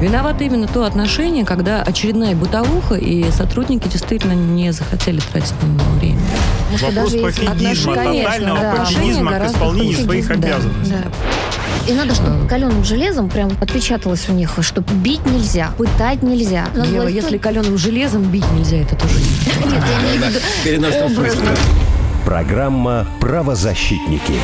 Виновато именно то отношение, когда очередная бытовуха, и сотрудники действительно не захотели тратить на него время. Вопрос пофигизма, тотального да. пофигизма к исполнению своих обязанностей. Да, да. И надо, чтобы каленым железом прям отпечаталось у них, что бить нельзя, пытать нельзя. Ева, если каленым железом бить нельзя, это тоже Нет, я виду Программа «Правозащитники».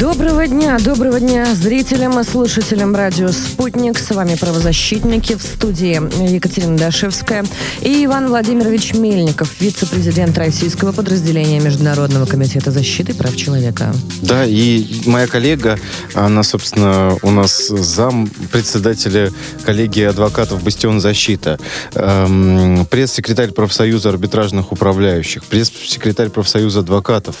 Доброго дня, доброго дня зрителям и слушателям радио «Спутник». С вами правозащитники в студии Екатерина Дашевская и Иван Владимирович Мельников, вице-президент российского подразделения Международного комитета защиты прав человека. Да, и моя коллега, она, собственно, у нас зам председателя коллегии адвокатов «Бастион защита», эм, пресс-секретарь профсоюза арбитражных управляющих, пресс-секретарь профсоюза адвокатов,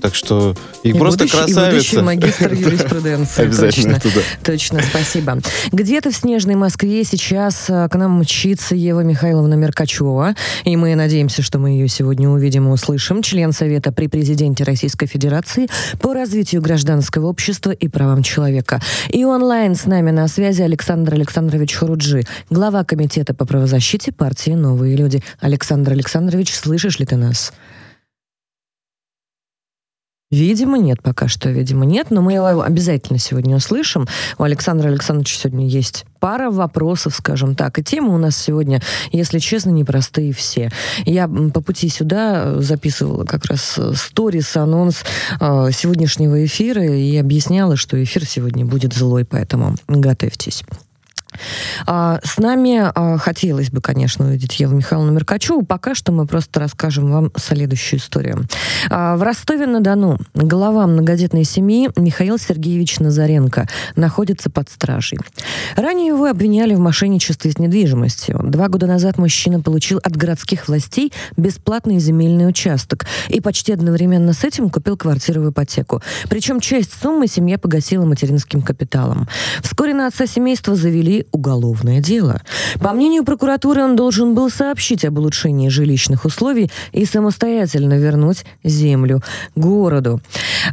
так что и, и просто будущий, красавица. И магистр юриспруденции. Обязательно точно, туда. Точно, спасибо. Где-то в снежной Москве сейчас э, к нам мчится Ева Михайловна Меркачева, и мы надеемся, что мы ее сегодня увидим и услышим. Член Совета при президенте Российской Федерации по развитию гражданского общества и правам человека. И онлайн с нами на связи Александр Александрович Хуруджи, глава Комитета по правозащите партии «Новые люди». Александр Александрович, слышишь ли ты нас? Видимо, нет пока что, видимо, нет, но мы его обязательно сегодня услышим. У Александра Александровича сегодня есть пара вопросов, скажем так. И темы у нас сегодня, если честно, непростые все. Я по пути сюда записывала как раз сторис, анонс э, сегодняшнего эфира и объясняла, что эфир сегодня будет злой, поэтому готовьтесь. А, с нами а, хотелось бы, конечно, увидеть Еву Михайловну Меркачеву. Пока что мы просто расскажем вам следующую историю. А, в Ростове-на-Дону глава многодетной семьи Михаил Сергеевич Назаренко находится под стражей. Ранее его обвиняли в мошенничестве с недвижимостью. Два года назад мужчина получил от городских властей бесплатный земельный участок и почти одновременно с этим купил квартиру в ипотеку. Причем часть суммы семья погасила материнским капиталом. Вскоре на отца семейства завели уголовное дело. По мнению прокуратуры, он должен был сообщить об улучшении жилищных условий и самостоятельно вернуть землю городу.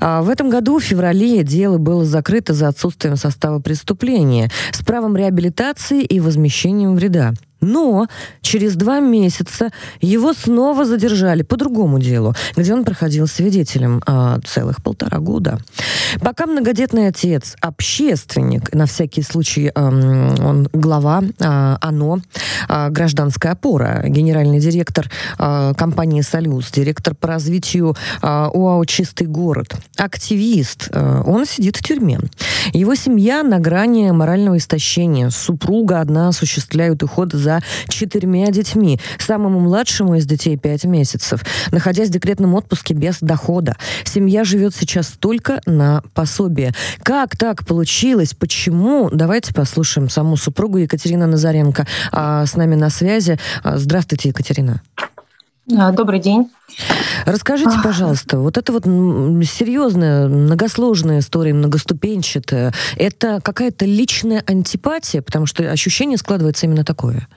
А в этом году, в феврале, дело было закрыто за отсутствием состава преступления с правом реабилитации и возмещением вреда. Но через два месяца его снова задержали по другому делу, где он проходил свидетелем а, целых полтора года. Пока многодетный отец, общественник, на всякий случай а, он глава а, ОНО, а, гражданская опора, генеральный директор а, компании «Союз», директор по развитию а, ОАО «Чистый город», активист, а, он сидит в тюрьме. Его семья на грани морального истощения. Супруга одна осуществляет уход за за четырьмя детьми. Самому младшему из детей пять месяцев. Находясь в декретном отпуске без дохода. Семья живет сейчас только на пособие. Как так получилось? Почему? Давайте послушаем саму супругу Екатерина Назаренко. А, с нами на связи. А, здравствуйте, Екатерина. А, добрый день. Расскажите, пожалуйста, вот это вот серьезная, многосложная история, многоступенчатая, это какая-то личная антипатия, потому что ощущение складывается именно такое.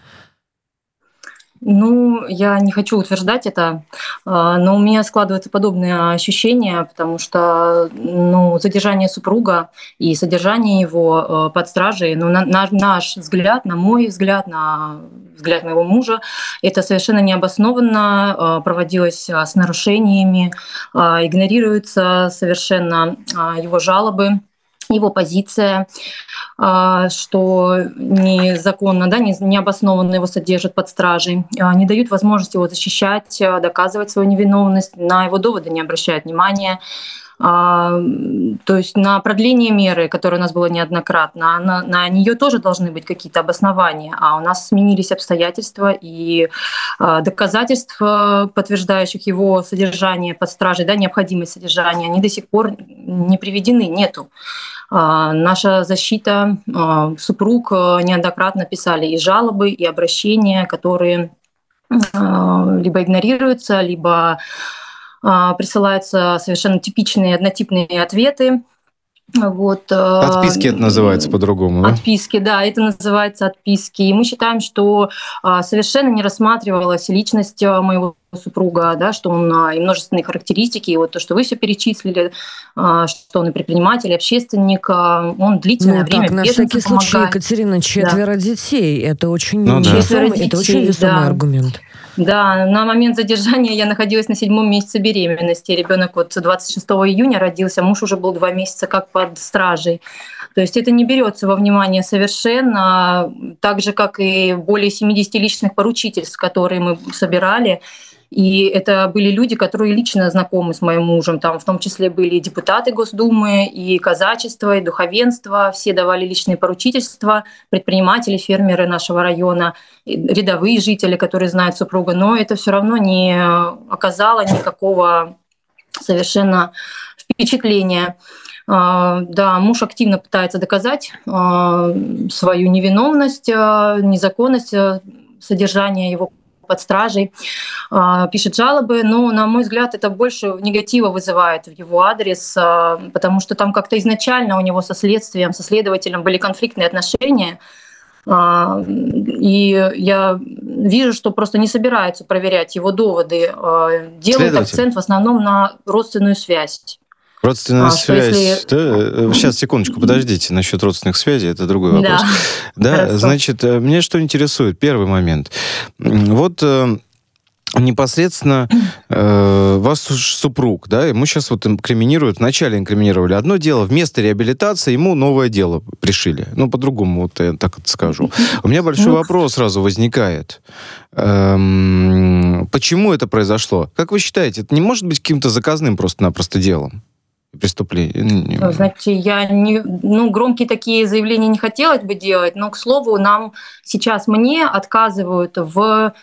Ну, я не хочу утверждать это, а, но у меня складывается подобное ощущение, потому что ну, задержание супруга и содержание его а, под стражей, ну, на, на наш взгляд, на мой взгляд, на взгляд моего мужа, это совершенно необоснованно а, проводилось с нарушениями, игнорируются совершенно его жалобы его позиция, что незаконно, да, необоснованно его содержат под стражей, а, не дают возможности его защищать, а, доказывать свою невиновность, на его доводы не обращают внимания. То есть на продление меры, которое у нас было неоднократно, на, на нее тоже должны быть какие-то обоснования, а у нас сменились обстоятельства и доказательств, подтверждающих его содержание под стражей, да, необходимость содержания, они до сих пор не приведены, нету. А, наша защита, а, супруг а, неоднократно писали и жалобы, и обращения, которые либо игнорируются, либо присылаются совершенно типичные однотипные ответы. Вот, отписки это называется по-другому. Отписки, да? да, это называется отписки. И мы считаем, что совершенно не рассматривалась личность моего супруга, да, что он а, и множественные характеристики, и вот то, что вы все перечислили, а, что он и предприниматель, и общественник, а, он длительное ну, время так, на всякий случай, Екатерина, четверо да. детей, это очень, ну, да. весомый, детей, это очень весомый да. аргумент. Да, на момент задержания я находилась на седьмом месяце беременности. Ребенок вот 26 июня родился, муж уже был два месяца как под стражей. То есть это не берется во внимание совершенно, так же, как и более 70 личных поручительств, которые мы собирали. И это были люди, которые лично знакомы с моим мужем. Там в том числе были и депутаты Госдумы, и казачество, и духовенство. Все давали личные поручительства, предприниматели, фермеры нашего района, рядовые жители, которые знают супруга. Но это все равно не оказало никакого совершенно впечатления. А, да, муж активно пытается доказать а, свою невиновность, а, незаконность содержания его под стражей, пишет жалобы, но, на мой взгляд, это больше негатива вызывает в его адрес, потому что там как-то изначально у него со следствием, со следователем были конфликтные отношения, и я вижу, что просто не собираются проверять его доводы, делают акцент в основном на родственную связь. Родственная а, связь. Если... Да? Сейчас, секундочку, подождите. Насчет родственных связей, это другой вопрос. Да, да значит, э, мне что интересует? Первый момент. Вот э, непосредственно э, вас супруг, да, ему сейчас вот инкриминируют, вначале инкриминировали одно дело, вместо реабилитации ему новое дело пришили. Ну, по-другому вот я так это скажу. У меня большой ну, вопрос сразу возникает. Эм, почему это произошло? Как вы считаете, это не может быть каким-то заказным просто-напросто делом? Преступлений? Ну, знаете, я не, ну, громкие такие заявления не хотелось бы делать, но, к слову, нам сейчас мне отказывают в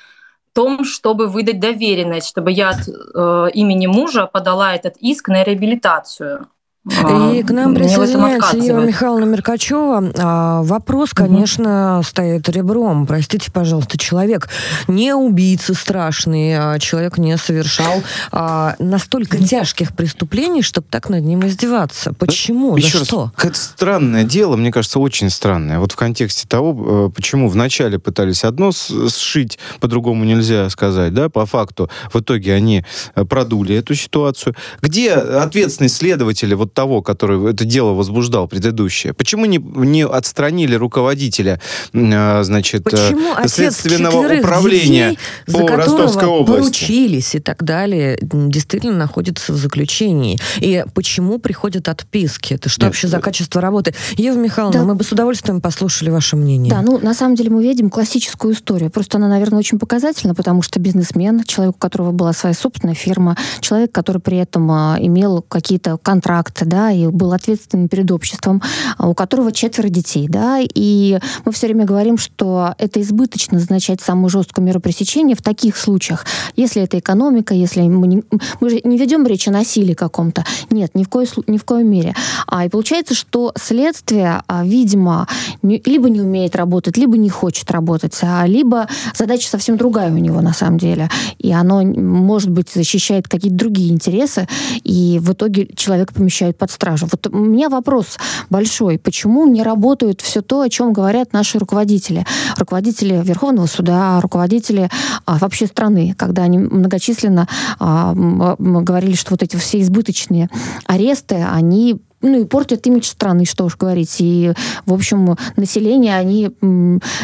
том, чтобы выдать доверенность, чтобы я от э, имени мужа подала этот иск на реабилитацию. И к нам присоединяется Ева Михайловна Меркачева. А, вопрос, конечно, угу. стоит ребром. Простите, пожалуйста, человек не убийца страшный, а человек не совершал а, настолько тяжких преступлений, чтобы так над ним издеваться. Почему? Еще За раз, что? Это странное дело, мне кажется, очень странное. Вот в контексте того, э, почему вначале пытались одно сшить, по-другому нельзя сказать, да, по факту. В итоге они э, продули эту ситуацию. Где ответственные следователи вот того, который это дело возбуждал предыдущее? Почему не, не отстранили руководителя, а, значит, Почему э, следственного управления детей, по Ростовской области? поручились и так далее, действительно находится в заключении? И почему приходят отписки? Это что Нет. вообще за качество работы? Ева Михайловна, да. мы бы с удовольствием послушали ваше мнение. Да, ну, на самом деле мы видим классическую историю. Просто она, наверное, очень показательна, потому что бизнесмен, человек, у которого была своя собственная фирма, человек, который при этом а, имел какие-то контракты, да, и был ответственным перед обществом, а, у которого четверо детей, да, и мы все время говорим, что это избыточно назначать самую жесткую меру пресечения в таких случаях, если это экономика, если мы, не, мы же не ведем речь о насилии каком-то, нет, ни в коей, ни в коей мере. А, и получается, что следствие, а, видимо, не, либо не умеет работать, либо не хочет работать, а, либо задача совсем другая у него на самом деле, и оно, может быть, защищает какие-то другие интересы, и в итоге человека помещают под стражу. Вот у меня вопрос большой. Почему не работают все то, о чем говорят наши руководители? Руководители Верховного суда, руководители а, вообще страны, когда они многочисленно а, говорили, что вот эти все избыточные аресты, они ну и портят имидж страны, что уж говорить. И, в общем, население они,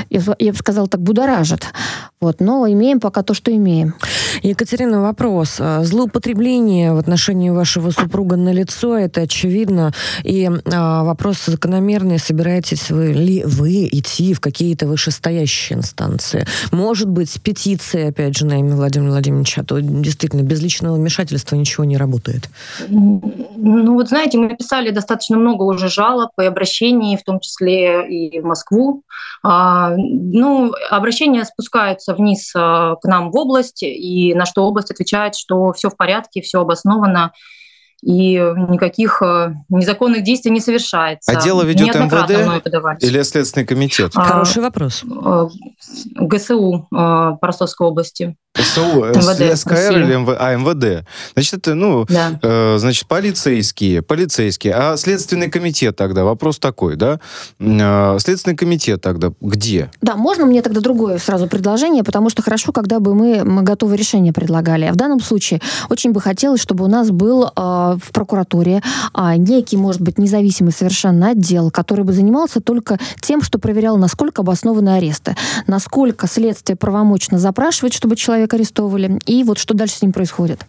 я, бы сказала так, будоражат. Вот, но имеем пока то, что имеем. Екатерина, вопрос. А, злоупотребление в отношении вашего супруга на лицо, это очевидно. И а, вопрос закономерный. Собираетесь вы ли вы идти в какие-то вышестоящие инстанции? Может быть, петиция, опять же, на имя Владимира Владимировича, а то действительно без личного вмешательства ничего не работает. Ну вот знаете, мы писали достаточно много уже жалоб и обращений, в том числе и в Москву. А, ну, обращения спускаются вниз а, к нам в область, и на что область отвечает, что все в порядке, все обосновано, и никаких а, незаконных действий не совершается. А дело ведет МВД или Следственный комитет? Хороший вопрос. ГСУ по Ростовской области. СУ, МВД, СКР или МВ, а, МВД. Значит, это, ну, да. э, значит, полицейские, полицейские. А Следственный комитет тогда, вопрос такой, да? Э, Следственный комитет тогда где? Да, можно мне тогда другое сразу предложение, потому что хорошо, когда бы мы, мы готовые решения предлагали. А в данном случае очень бы хотелось, чтобы у нас был э, в прокуратуре э, некий, может быть, независимый совершенно отдел, который бы занимался только тем, что проверял, насколько обоснованы аресты, насколько следствие правомочно запрашивает, чтобы человек человека арестовывали, и вот что дальше с ним происходит.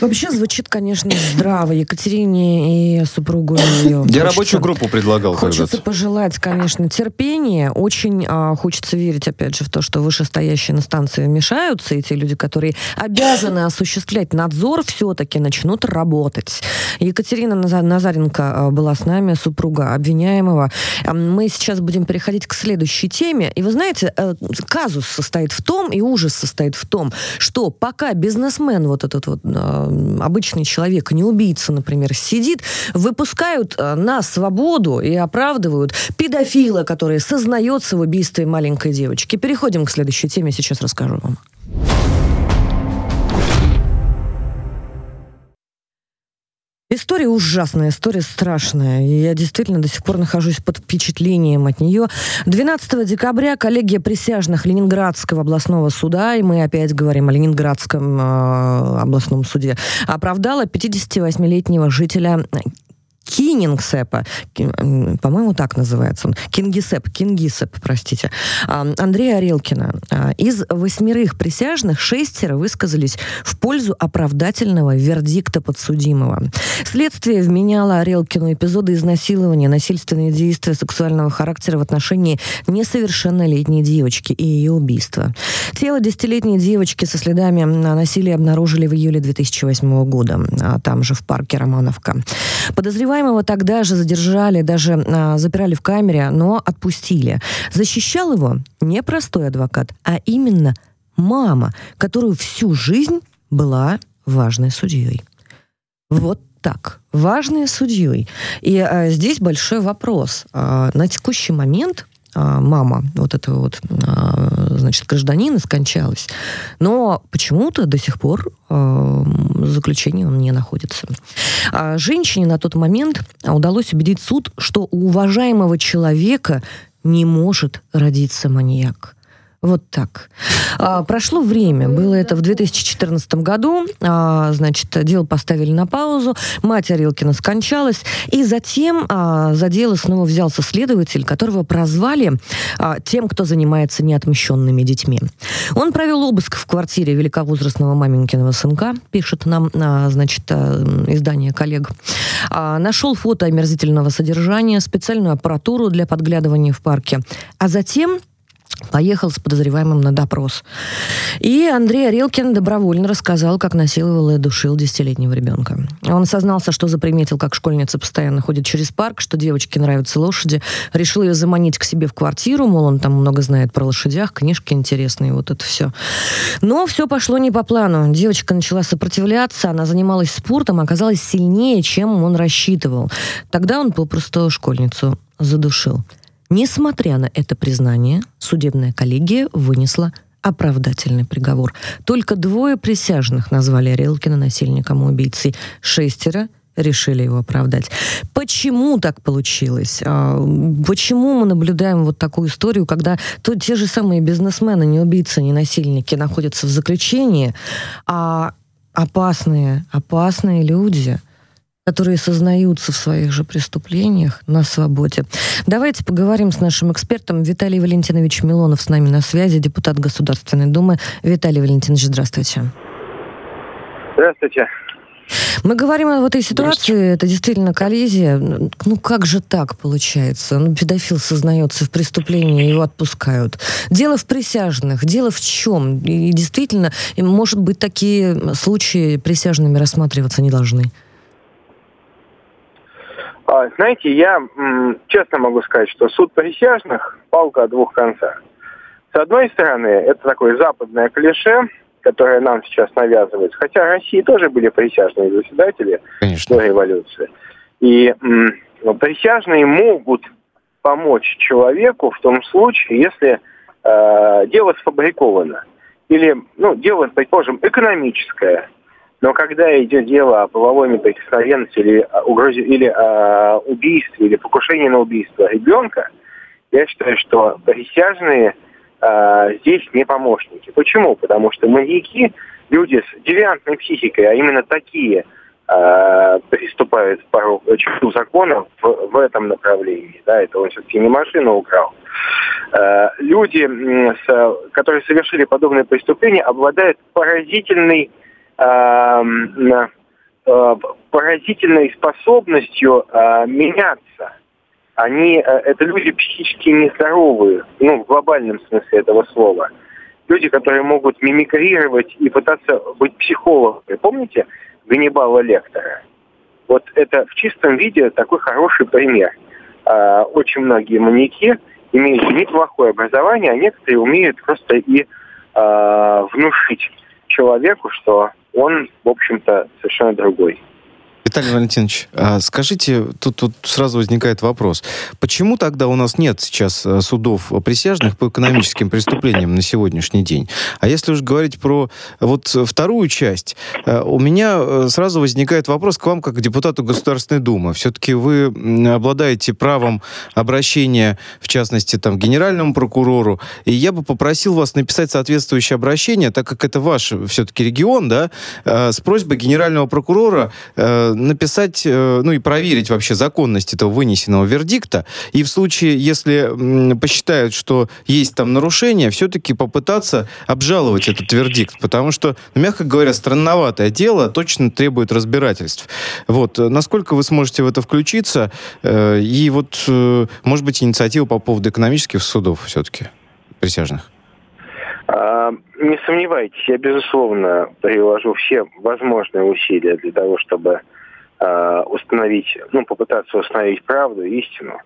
Вообще звучит, конечно, здраво. Екатерине и супругу ее. Я рабочую группу предлагал. Хочется пожелать, конечно, терпения. Очень а, хочется верить, опять же, в то, что вышестоящие инстанции вмешаются, и те люди, которые обязаны осуществлять надзор, все-таки начнут работать. Екатерина Назаренко а, была с нами, супруга обвиняемого. Мы сейчас будем переходить к следующей теме. И вы знаете, э, казус состоит в том, и ужас состоит в том, что пока бизнесмен вот этот вот э, обычный человек, не убийца, например, сидит, выпускают э, на свободу и оправдывают педофила, который сознается в убийстве маленькой девочки. Переходим к следующей теме, сейчас расскажу вам. История ужасная, история страшная. Я действительно до сих пор нахожусь под впечатлением от нее. 12 декабря коллегия присяжных Ленинградского областного суда, и мы опять говорим о Ленинградском э, областном суде, оправдала 58-летнего жителя Кинингсепа, по-моему, так называется он, Кингисеп, Кингисеп, простите, Андрея Орелкина. А, из восьмерых присяжных шестеро высказались в пользу оправдательного вердикта подсудимого. Следствие вменяло Орелкину эпизоды изнасилования, насильственные действия сексуального характера в отношении несовершеннолетней девочки и ее убийства. Тело десятилетней девочки со следами насилия обнаружили в июле 2008 года, а, там же в парке Романовка. Подозреваемый Подозреваемого тогда же задержали, даже а, запирали в камере, но отпустили. Защищал его не простой адвокат, а именно мама, которую всю жизнь была важной судьей. Вот так, важной судьей. И а, здесь большой вопрос. А, на текущий момент мама вот этого вот, а, значит, гражданина скончалась. Но почему-то до сих пор а, заключение он не находится. Женщине на тот момент удалось убедить суд, что у уважаемого человека не может родиться маньяк. Вот так. А, прошло время, было это в 2014 году, а, значит, дело поставили на паузу, мать Орелкина скончалась, и затем а, за дело снова взялся следователь, которого прозвали а, тем, кто занимается неотмещенными детьми. Он провел обыск в квартире великовозрастного маменькиного сынка, пишет нам, а, значит, а, издание коллег. А, нашел фото омерзительного содержания, специальную аппаратуру для подглядывания в парке, а затем поехал с подозреваемым на допрос. И Андрей Орелкин добровольно рассказал, как насиловал и душил десятилетнего ребенка. Он сознался, что заприметил, как школьница постоянно ходит через парк, что девочке нравятся лошади, решил ее заманить к себе в квартиру, мол, он там много знает про лошадях, книжки интересные, вот это все. Но все пошло не по плану. Девочка начала сопротивляться, она занималась спортом, оказалась сильнее, чем он рассчитывал. Тогда он попросту школьницу задушил. Несмотря на это признание, судебная коллегия вынесла оправдательный приговор. Только двое присяжных назвали Орелкина насильником и убийцей. Шестеро решили его оправдать. Почему так получилось? А, почему мы наблюдаем вот такую историю, когда то те же самые бизнесмены, не убийцы, не насильники находятся в заключении, а опасные, опасные люди – которые сознаются в своих же преступлениях на свободе. Давайте поговорим с нашим экспертом. Виталий Валентинович Милонов с нами на связи, депутат Государственной Думы. Виталий Валентинович, здравствуйте. Здравствуйте. Мы говорим о вот этой ситуации, это действительно коллизия. Ну как же так получается? Ну, педофил сознается в преступлении, его отпускают. Дело в присяжных, дело в чем? И действительно, может быть, такие случаи присяжными рассматриваться не должны. А, знаете, я честно могу сказать, что суд присяжных – палка о двух концах. С одной стороны, это такое западное клише, которое нам сейчас навязывается. Хотя в России тоже были присяжные заседатели Конечно. до революции. И м, присяжные могут помочь человеку в том случае, если э, дело сфабриковано. или, ну, дело, предположим, экономическое, но когда идет дело о половой неприкосновенности или угрозе, или о убийстве, или покушении на убийство ребенка, я считаю, что присяжные э, здесь не помощники. Почему? Потому что маньяки, люди с девиантной психикой, а именно такие э, приступают порог черту закона в, в этом направлении. Да, это он все-таки не машину украл. Э, люди, которые совершили подобные преступления, обладают поразительной поразительной способностью э, меняться они, э, это люди психически нездоровые, ну, в глобальном смысле этого слова. Люди, которые могут мимикрировать и пытаться быть психологами. Помните Ганнибала Лектора? Вот это в чистом виде такой хороший пример. Очень многие маньяки имеют неплохое образование, а некоторые умеют просто и внушить человеку, что он, в общем-то, совершенно другой. Виталий Валентинович, а скажите, тут, тут сразу возникает вопрос. Почему тогда у нас нет сейчас э, судов присяжных по экономическим преступлениям на сегодняшний день? А если уж говорить про вот вторую часть, э, у меня э, сразу возникает вопрос к вам, как к депутату Государственной Думы. Все-таки вы обладаете правом обращения, в частности, там, к генеральному прокурору, и я бы попросил вас написать соответствующее обращение, так как это ваш все-таки регион, да, с просьбой генерального прокурора написать, э, ну и проверить вообще законность этого вынесенного вердикта. И в случае, если посчитают, что есть там нарушение, все-таки попытаться обжаловать этот вердикт. Потому что, ну, мягко говоря, странноватое дело точно требует разбирательств. Вот. Насколько вы сможете в это включиться? Э, и вот, э, может быть, инициатива по поводу экономических судов все-таки присяжных? А, не сомневайтесь, я, безусловно, приложу все возможные усилия для того, чтобы Э, установить, ну, попытаться установить правду, истину.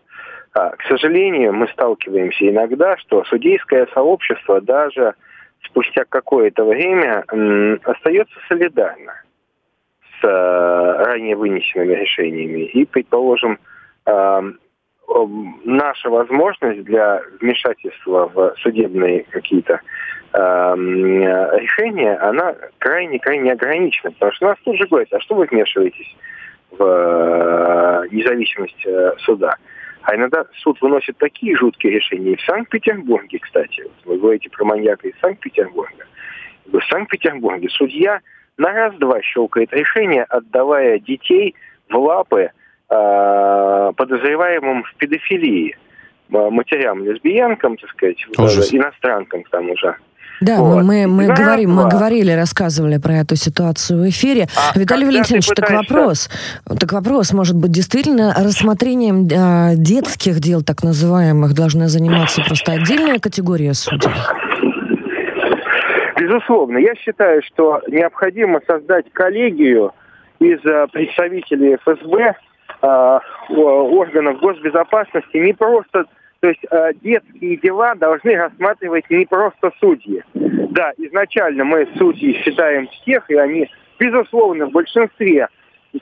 А, к сожалению, мы сталкиваемся иногда, что судейское сообщество даже спустя какое-то время остается солидарно с э, ранее вынесенными решениями. И, предположим, э, наша возможность для вмешательства в судебные какие-то решения, она крайне-крайне ограничена. Потому что нас тут же говорят, а что вы вмешиваетесь в э, независимость э, суда. А иногда суд выносит такие жуткие решения. И в Санкт-Петербурге, кстати, вы говорите про маньяка из Санкт-Петербурга. В Санкт-Петербурге судья на раз-два щелкает решение, отдавая детей в лапы э, подозреваемым в педофилии матерям-лесбиянкам, так сказать, Ужас. иностранкам к тому же. Да, вот. мы, мы, мы, говорим, мы говорили, рассказывали про эту ситуацию в эфире. А Виталий Валентинович, пытаешься... так вопрос, так вопрос, может быть, действительно рассмотрением э, детских дел, так называемых, должна заниматься просто отдельная категория судей? Безусловно. Я считаю, что необходимо создать коллегию из э, представителей ФСБ, э, органов госбезопасности, не просто то есть э, детские дела должны рассматривать не просто судьи. Да, изначально мы судьи считаем всех, и они, безусловно, в большинстве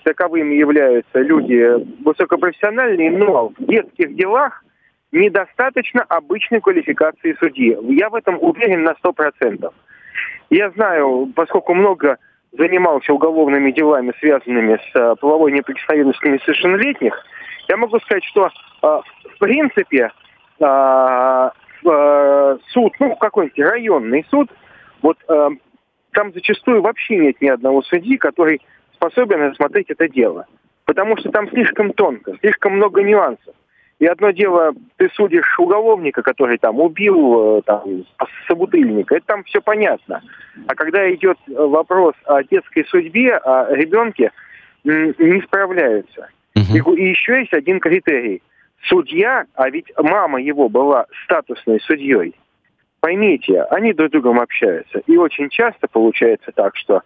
таковыми являются люди высокопрофессиональные, но в детских делах недостаточно обычной квалификации судьи. Я в этом уверен на сто процентов. Я знаю, поскольку много занимался уголовными делами, связанными с э, половой неприкосновенностью несовершеннолетних, я могу сказать, что э, в принципе суд, ну, какой-нибудь районный суд, вот а, там зачастую вообще нет ни одного судьи, который способен рассмотреть это дело. Потому что там слишком тонко, слишком много нюансов. И одно дело, ты судишь уголовника, который там убил э, там, собутыльника, это там все понятно. А когда идет вопрос о детской судьбе, о ребенке, не справляются. Угу. И, и еще есть один критерий судья, а ведь мама его была статусной судьей, поймите, они друг с другом общаются. И очень часто получается так, что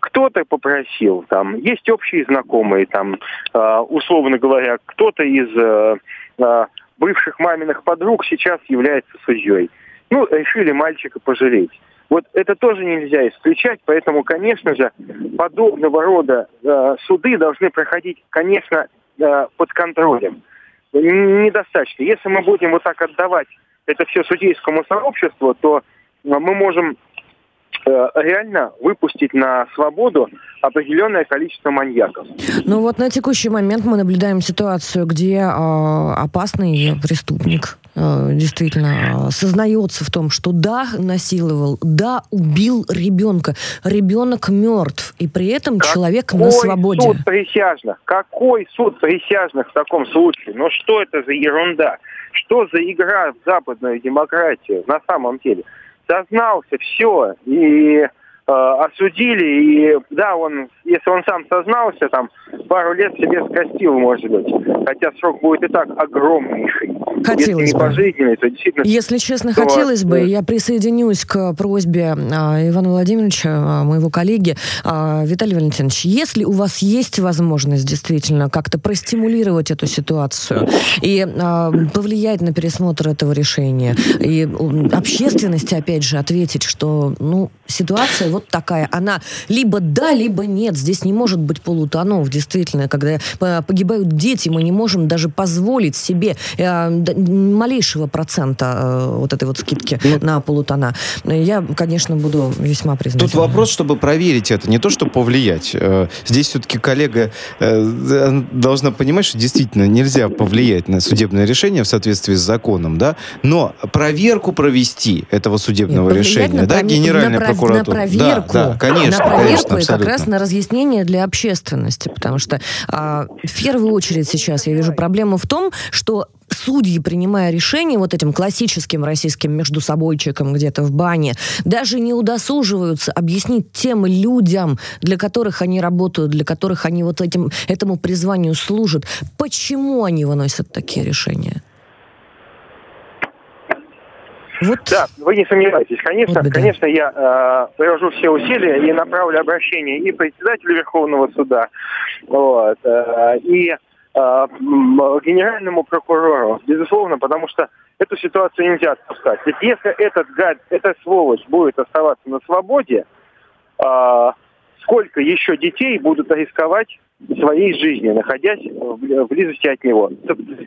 кто-то попросил, там, есть общие знакомые, там, э, условно говоря, кто-то из э, э, бывших маминых подруг сейчас является судьей. Ну, решили мальчика пожалеть. Вот это тоже нельзя исключать, поэтому, конечно же, подобного рода э, суды должны проходить, конечно, э, под контролем недостаточно. Если мы будем вот так отдавать это все судейскому сообществу, то мы можем реально выпустить на свободу определенное количество маньяков. Ну вот на текущий момент мы наблюдаем ситуацию, где э, опасный преступник э, действительно сознается в том, что да, насиловал, да, убил ребенка. Ребенок мертв, и при этом Какой человек на свободе. суд присяжных? Какой суд присяжных в таком случае? Ну что это за ерунда? Что за игра в западную демократию на самом деле? Сознался, все, и Э, осудили, и да, он, если он сам сознался, там пару лет себе скостил, может быть. Хотя срок будет и так огромнейший. Хотелось если бы. пожизненный, то действительно... Если честно, то, хотелось бы. Я присоединюсь к просьбе а, Ивана Владимировича, а, моего коллеги. А, Виталий Валентинович, если у вас есть возможность действительно как-то простимулировать эту ситуацию и а, повлиять на пересмотр этого решения, и общественности, опять же, ответить, что, ну, ситуация вот такая. Она либо да, либо нет. Здесь не может быть полутонов, действительно. Когда погибают дети, мы не можем даже позволить себе малейшего процента э, вот этой вот скидки ну, на полутона. Я, конечно, буду весьма признательна. Тут вопрос, чтобы проверить это, не то, чтобы повлиять. Э, здесь все-таки коллега э, должна понимать, что действительно нельзя повлиять на судебное решение в соответствии с законом, да, но проверку провести этого судебного Нет, решения, да, генеральная прокуратура. На проверку. Да, да, конечно, на проверку конечно, и как раз на разъяснение для общественности. Потому что а, в первую очередь сейчас я вижу проблему в том, что судьи, принимая решение вот этим классическим российским междусобойчиком где-то в бане, даже не удосуживаются объяснить тем людям, для которых они работают, для которых они вот этим, этому призванию служат, почему они выносят такие решения. Вот. Да, вы не сомневайтесь. Конечно, вот конечно, я э, приложу все усилия и направлю обращение и председателю Верховного суда, вот, э, и генеральному прокурору, безусловно, потому что эту ситуацию нельзя отпускать. Ведь если этот гад, эта сволочь будет оставаться на свободе, э, сколько еще детей будут рисковать своей жизни, находясь в близости от него.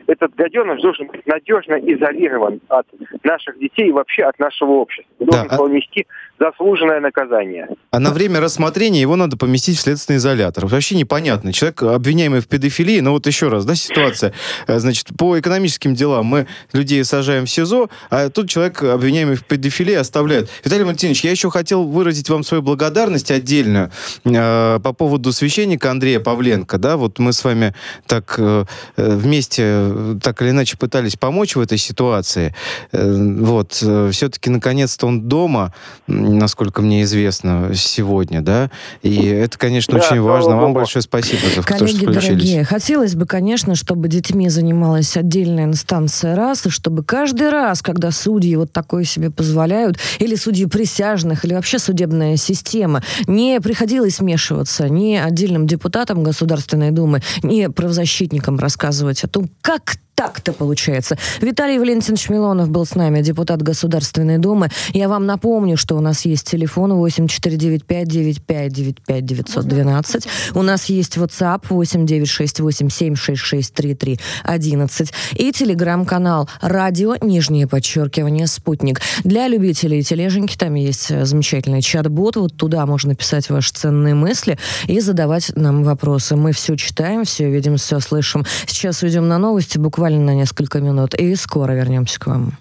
Этот гаденыш должен быть надежно изолирован от наших детей и вообще от нашего общества. Должен да. понести заслуженное наказание. А на время рассмотрения его надо поместить в следственный изолятор. Вообще непонятно. Человек, обвиняемый в педофилии, ну вот еще раз, да, ситуация. Э, значит, по экономическим делам мы людей сажаем в СИЗО, а тут человек, обвиняемый в педофилии, оставляют. Виталий Валентинович, я еще хотел выразить вам свою благодарность отдельно э, по поводу священника Андрея Павленко, да, вот мы с вами так э, вместе, э, так или иначе пытались помочь в этой ситуации. Э, вот, э, все-таки наконец-то он дома, насколько мне известно, сегодня, да, и это, конечно, да, очень важно. Вам большое спасибо за Коллеги то, что включились. дорогие, хотелось бы, конечно, чтобы детьми занималась отдельная инстанция раз, и чтобы каждый раз, когда судьи вот такое себе позволяют, или судьи присяжных, или вообще судебная система, не приходилось смешиваться ни отдельным депутатам Государственной Думы, ни правозащитникам рассказывать о том, как так-то получается. Виталий Валентинович Милонов был с нами, депутат Государственной Думы. Я вам напомню, что у нас есть телефон 8495-9595-912. У нас есть WhatsApp 8968-766-3311 и телеграм-канал «Радио, нижнее подчеркивание, спутник». Для любителей тележеньки там есть замечательный чат-бот. Вот туда можно писать ваши ценные мысли и задавать нам вопросы. Мы все читаем, все видим, все слышим. Сейчас уйдем на новости буквально буквально на несколько минут, и скоро вернемся к вам.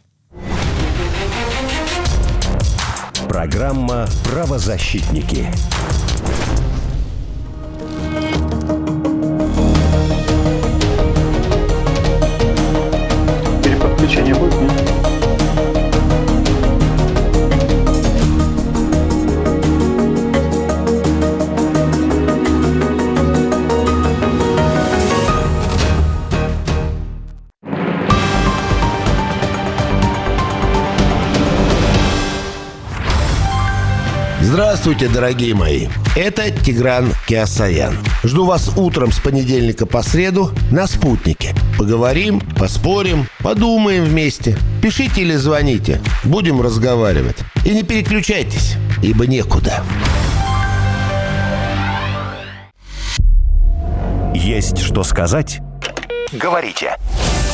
Программа «Правозащитники». Переподключение будет, Здравствуйте, дорогие мои. Это Тигран Киасаян. Жду вас утром с понедельника по среду на «Спутнике». Поговорим, поспорим, подумаем вместе. Пишите или звоните. Будем разговаривать. И не переключайтесь, ибо некуда. Есть что сказать? Говорите.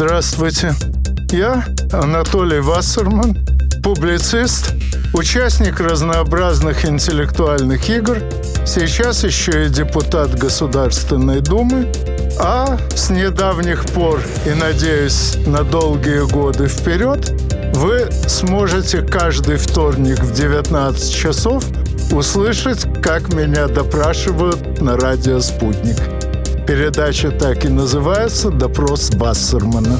Здравствуйте. Я Анатолий Вассерман, публицист, участник разнообразных интеллектуальных игр, сейчас еще и депутат Государственной Думы, а с недавних пор и, надеюсь, на долгие годы вперед вы сможете каждый вторник в 19 часов услышать, как меня допрашивают на радио «Спутник». Передача так и называется «Допрос Бассермана».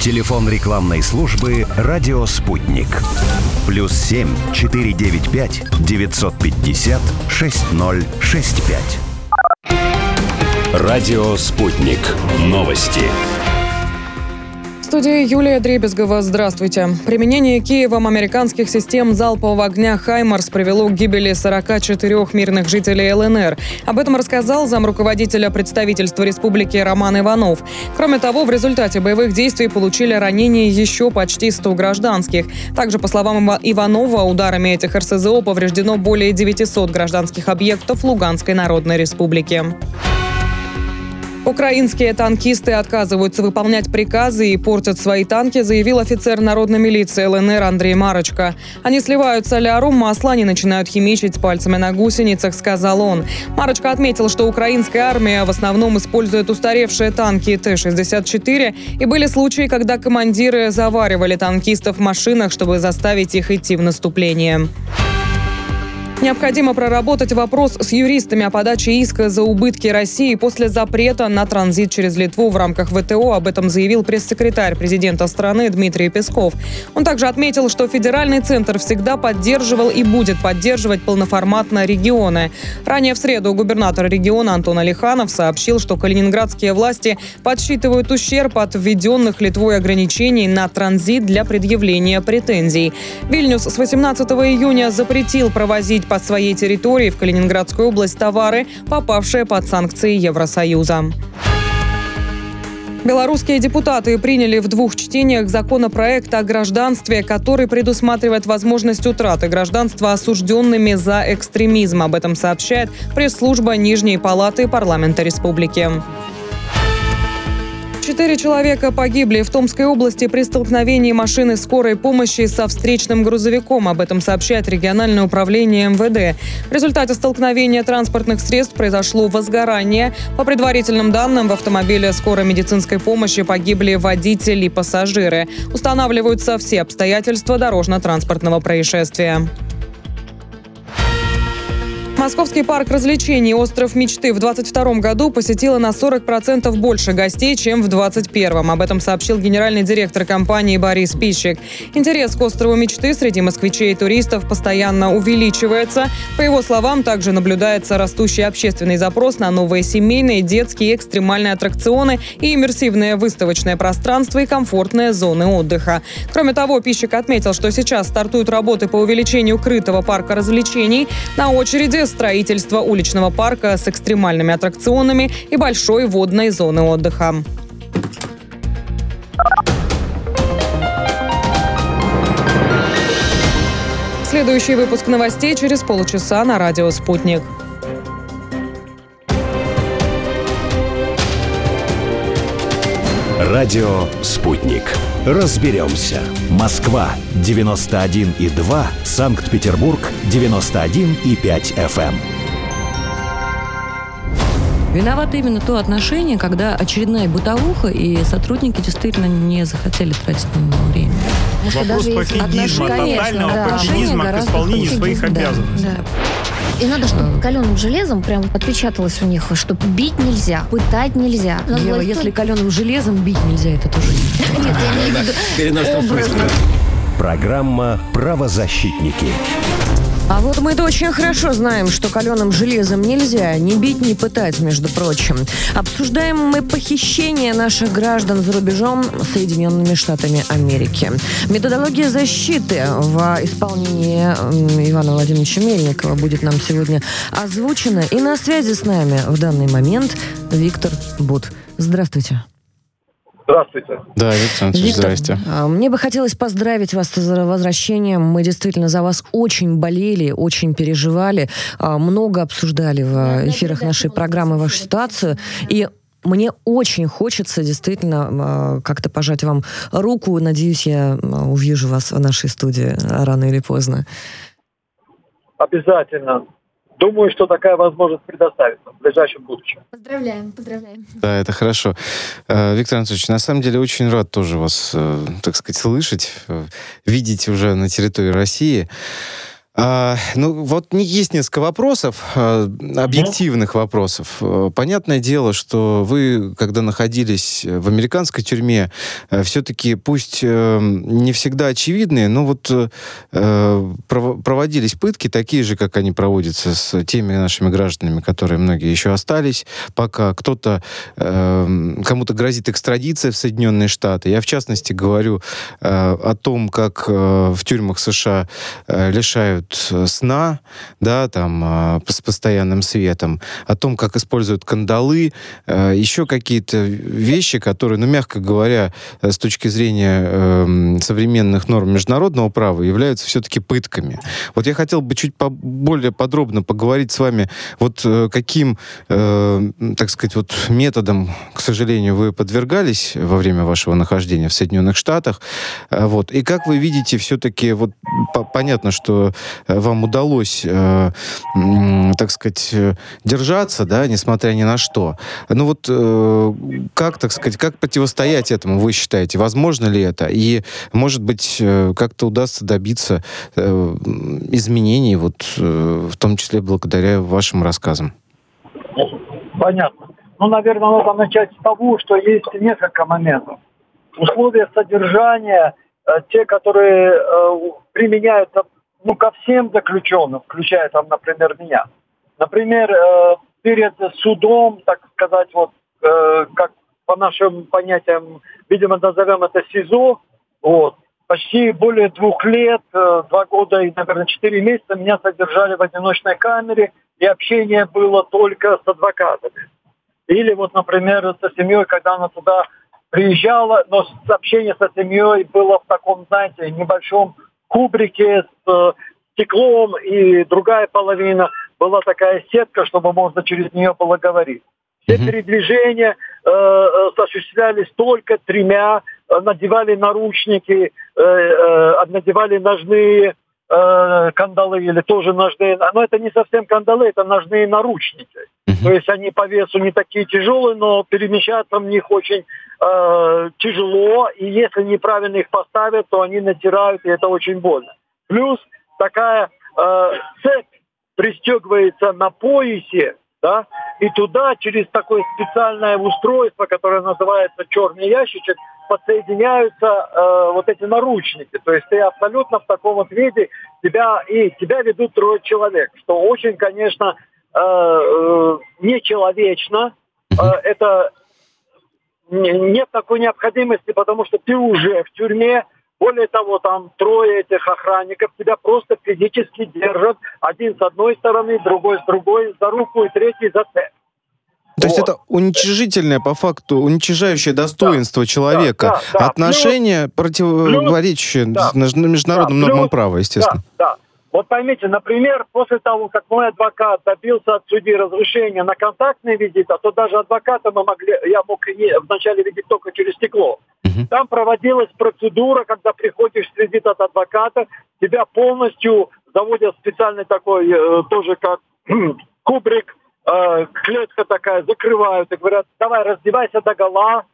Телефон рекламной службы «Радио Спутник». Плюс 7 495 950 6065. Радио «Спутник». Новости студии Юлия Дребезгова. Здравствуйте. Применение Киевом американских систем залпового огня «Хаймарс» привело к гибели 44 мирных жителей ЛНР. Об этом рассказал зам руководителя представительства республики Роман Иванов. Кроме того, в результате боевых действий получили ранения еще почти 100 гражданских. Также, по словам Иванова, ударами этих РСЗО повреждено более 900 гражданских объектов Луганской Народной Республики. Украинские танкисты отказываются выполнять приказы и портят свои танки, заявил офицер народной милиции ЛНР Андрей Марочка. Они сливают соляру, масло, они начинают химичить пальцами на гусеницах, сказал он. Марочка отметил, что украинская армия в основном использует устаревшие танки Т-64, и были случаи, когда командиры заваривали танкистов в машинах, чтобы заставить их идти в наступление. Необходимо проработать вопрос с юристами о подаче иска за убытки России после запрета на транзит через Литву в рамках ВТО. Об этом заявил пресс-секретарь президента страны Дмитрий Песков. Он также отметил, что федеральный центр всегда поддерживал и будет поддерживать полноформатно регионы. Ранее в среду губернатор региона Антон Алиханов сообщил, что калининградские власти подсчитывают ущерб от введенных Литвой ограничений на транзит для предъявления претензий. Вильнюс с 18 июня запретил провозить по своей территории в Калининградскую область товары, попавшие под санкции Евросоюза. Белорусские депутаты приняли в двух чтениях законопроект о гражданстве, который предусматривает возможность утраты гражданства осужденными за экстремизм. Об этом сообщает пресс-служба Нижней палаты парламента республики. Четыре человека погибли в Томской области при столкновении машины скорой помощи со встречным грузовиком. Об этом сообщает региональное управление МВД. В результате столкновения транспортных средств произошло возгорание. По предварительным данным, в автомобиле скорой медицинской помощи погибли водитель и пассажиры. Устанавливаются все обстоятельства дорожно-транспортного происшествия. Московский парк развлечений «Остров мечты» в 2022 году посетило на 40% больше гостей, чем в 2021. Об этом сообщил генеральный директор компании Борис Пищик. Интерес к «Острову мечты» среди москвичей и туристов постоянно увеличивается. По его словам, также наблюдается растущий общественный запрос на новые семейные, детские, экстремальные аттракционы и иммерсивное выставочное пространство и комфортные зоны отдыха. Кроме того, Пищик отметил, что сейчас стартуют работы по увеличению крытого парка развлечений. На очереди строительство уличного парка с экстремальными аттракционами и большой водной зоны отдыха. Следующий выпуск новостей через полчаса на радио «Спутник». Радио «Спутник». Разберемся. Москва 91,2, Санкт-Петербург 91,5 FM. Виновато именно то отношение, когда очередная бытовуха, и сотрудники действительно не захотели тратить на него время. Вопрос пофигизма, тотального да. пофигизма к исполнению своих обязанностей. Да. И надо, чтобы каленым железом прям отпечаталось у них, что бить нельзя, пытать нельзя. Ева, если каленым железом бить нельзя, это тоже Нет, я имею в виду образно. Программа «Правозащитники». А вот мы это очень хорошо знаем, что каленым железом нельзя ни бить, ни пытать, между прочим. Обсуждаем мы похищение наших граждан за рубежом Соединенными Штатами Америки. Методология защиты в исполнении Ивана Владимировича Мельникова будет нам сегодня озвучена. И на связи с нами в данный момент Виктор Бут. Здравствуйте. Здравствуйте. Да, Виктор здрасте. А, мне бы хотелось поздравить вас с возвращением. Мы действительно за вас очень болели, очень переживали, а, много обсуждали в эфирах нашей программы вашу ситуацию. И мне очень хочется действительно а, как-то пожать вам руку. Надеюсь, я увижу вас в нашей студии рано или поздно. Обязательно. Думаю, что такая возможность предоставится в ближайшем будущем. Поздравляем, поздравляем. Да, это хорошо. Э, Виктор Анатольевич, на самом деле очень рад тоже вас, э, так сказать, слышать, э, видеть уже на территории России. А, ну, вот не есть несколько вопросов, а, объективных вопросов. Э, понятное дело, что вы, когда находились в американской тюрьме, э, все-таки, пусть э, не всегда очевидные, но вот проводились пытки, такие же, как они проводятся с теми нашими гражданами, которые многие еще остались, пока кто-то, кому-то грозит экстрадиция в Соединенные Штаты. Я, в частности, говорю о том, как в тюрьмах США лишают используют э, сна, да, там, а, с постоянным светом, о том, как используют кандалы, э, еще какие-то вещи, которые, ну, мягко говоря, э, с точки зрения эм, современных норм международного права, являются все-таки пытками. Вот я хотел бы чуть более подробно поговорить с вами, вот каким, так сказать, вот методом, к сожалению, вы подвергались во время вашего нахождения в Соединенных Штатах, вот, и как вы видите все-таки, вот, понятно, что вам удалось, э, так сказать, э, держаться, да, несмотря ни на что. Ну вот как, так сказать, как противостоять этому, вы считаете? Возможно ли это? И, может быть, как-то удастся добиться изменений, вот, в том числе благодаря вашим рассказам? Понятно. Ну, наверное, надо начать с того, что есть несколько моментов. Условия содержания, те, которые применяются ну, ко всем заключенным, включая там, например, меня. Например, э, перед судом, так сказать, вот, э, как по нашим понятиям, видимо, назовем это СИЗО, вот, почти более двух лет, э, два года и, наверное, четыре месяца меня содержали в одиночной камере, и общение было только с адвокатами. Или вот, например, со семьей, когда она туда приезжала, но общение со семьей было в таком, знаете, небольшом кубрике с э, стеклом, и другая половина. Была такая сетка, чтобы можно через нее было говорить. Все передвижения э, э, осуществлялись только тремя, надевали наручники, э, э, надевали ножные э, кандалы или тоже ножные, но это не совсем кандалы, это ножные наручники. Mm-hmm. То есть они по весу не такие тяжелые, но перемещаться в них очень э, тяжело, и если неправильно их поставят, то они натирают, и это очень больно. Плюс такая э, цепь пристегивается на поясе, да, и туда через такое специальное устройство, которое называется черный ящичек, подсоединяются э, вот эти наручники. То есть ты абсолютно в таком вот виде, тебя и тебя ведут трое человек, что очень, конечно, э, э, нечеловечно. Э, это нет такой необходимости, потому что ты уже в тюрьме, более того, там трое этих охранников тебя просто физически держат, один с одной стороны, другой с другой, за руку и третий за цепь. То вот. есть это уничижительное, по факту, уничижающее достоинство да, человека. Да, да, Отношение, плюс, противоречащее да, международным да, нормам права, естественно. Да, да. Вот поймите, например, после того, как мой адвокат добился от судьи разрешения на контактный визит, а то даже адвоката мы могли, я мог вначале видеть только через стекло. Угу. Там проводилась процедура, когда приходишь с визит от адвоката, тебя полностью заводят специальный такой, э, тоже как кубрик, э, клетка такая, закрывают и говорят, давай раздевайся до гола,